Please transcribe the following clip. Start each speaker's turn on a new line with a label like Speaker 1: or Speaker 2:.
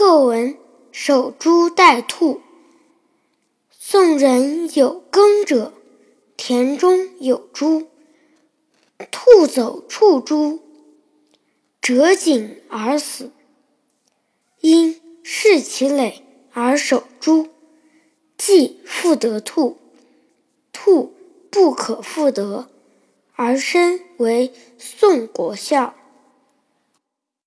Speaker 1: 课文守株待兔，宋人有耕者，田中有株，兔走触株，折颈而死。因释其耒而守株，冀复得兔。兔不可复得，而身为宋国笑。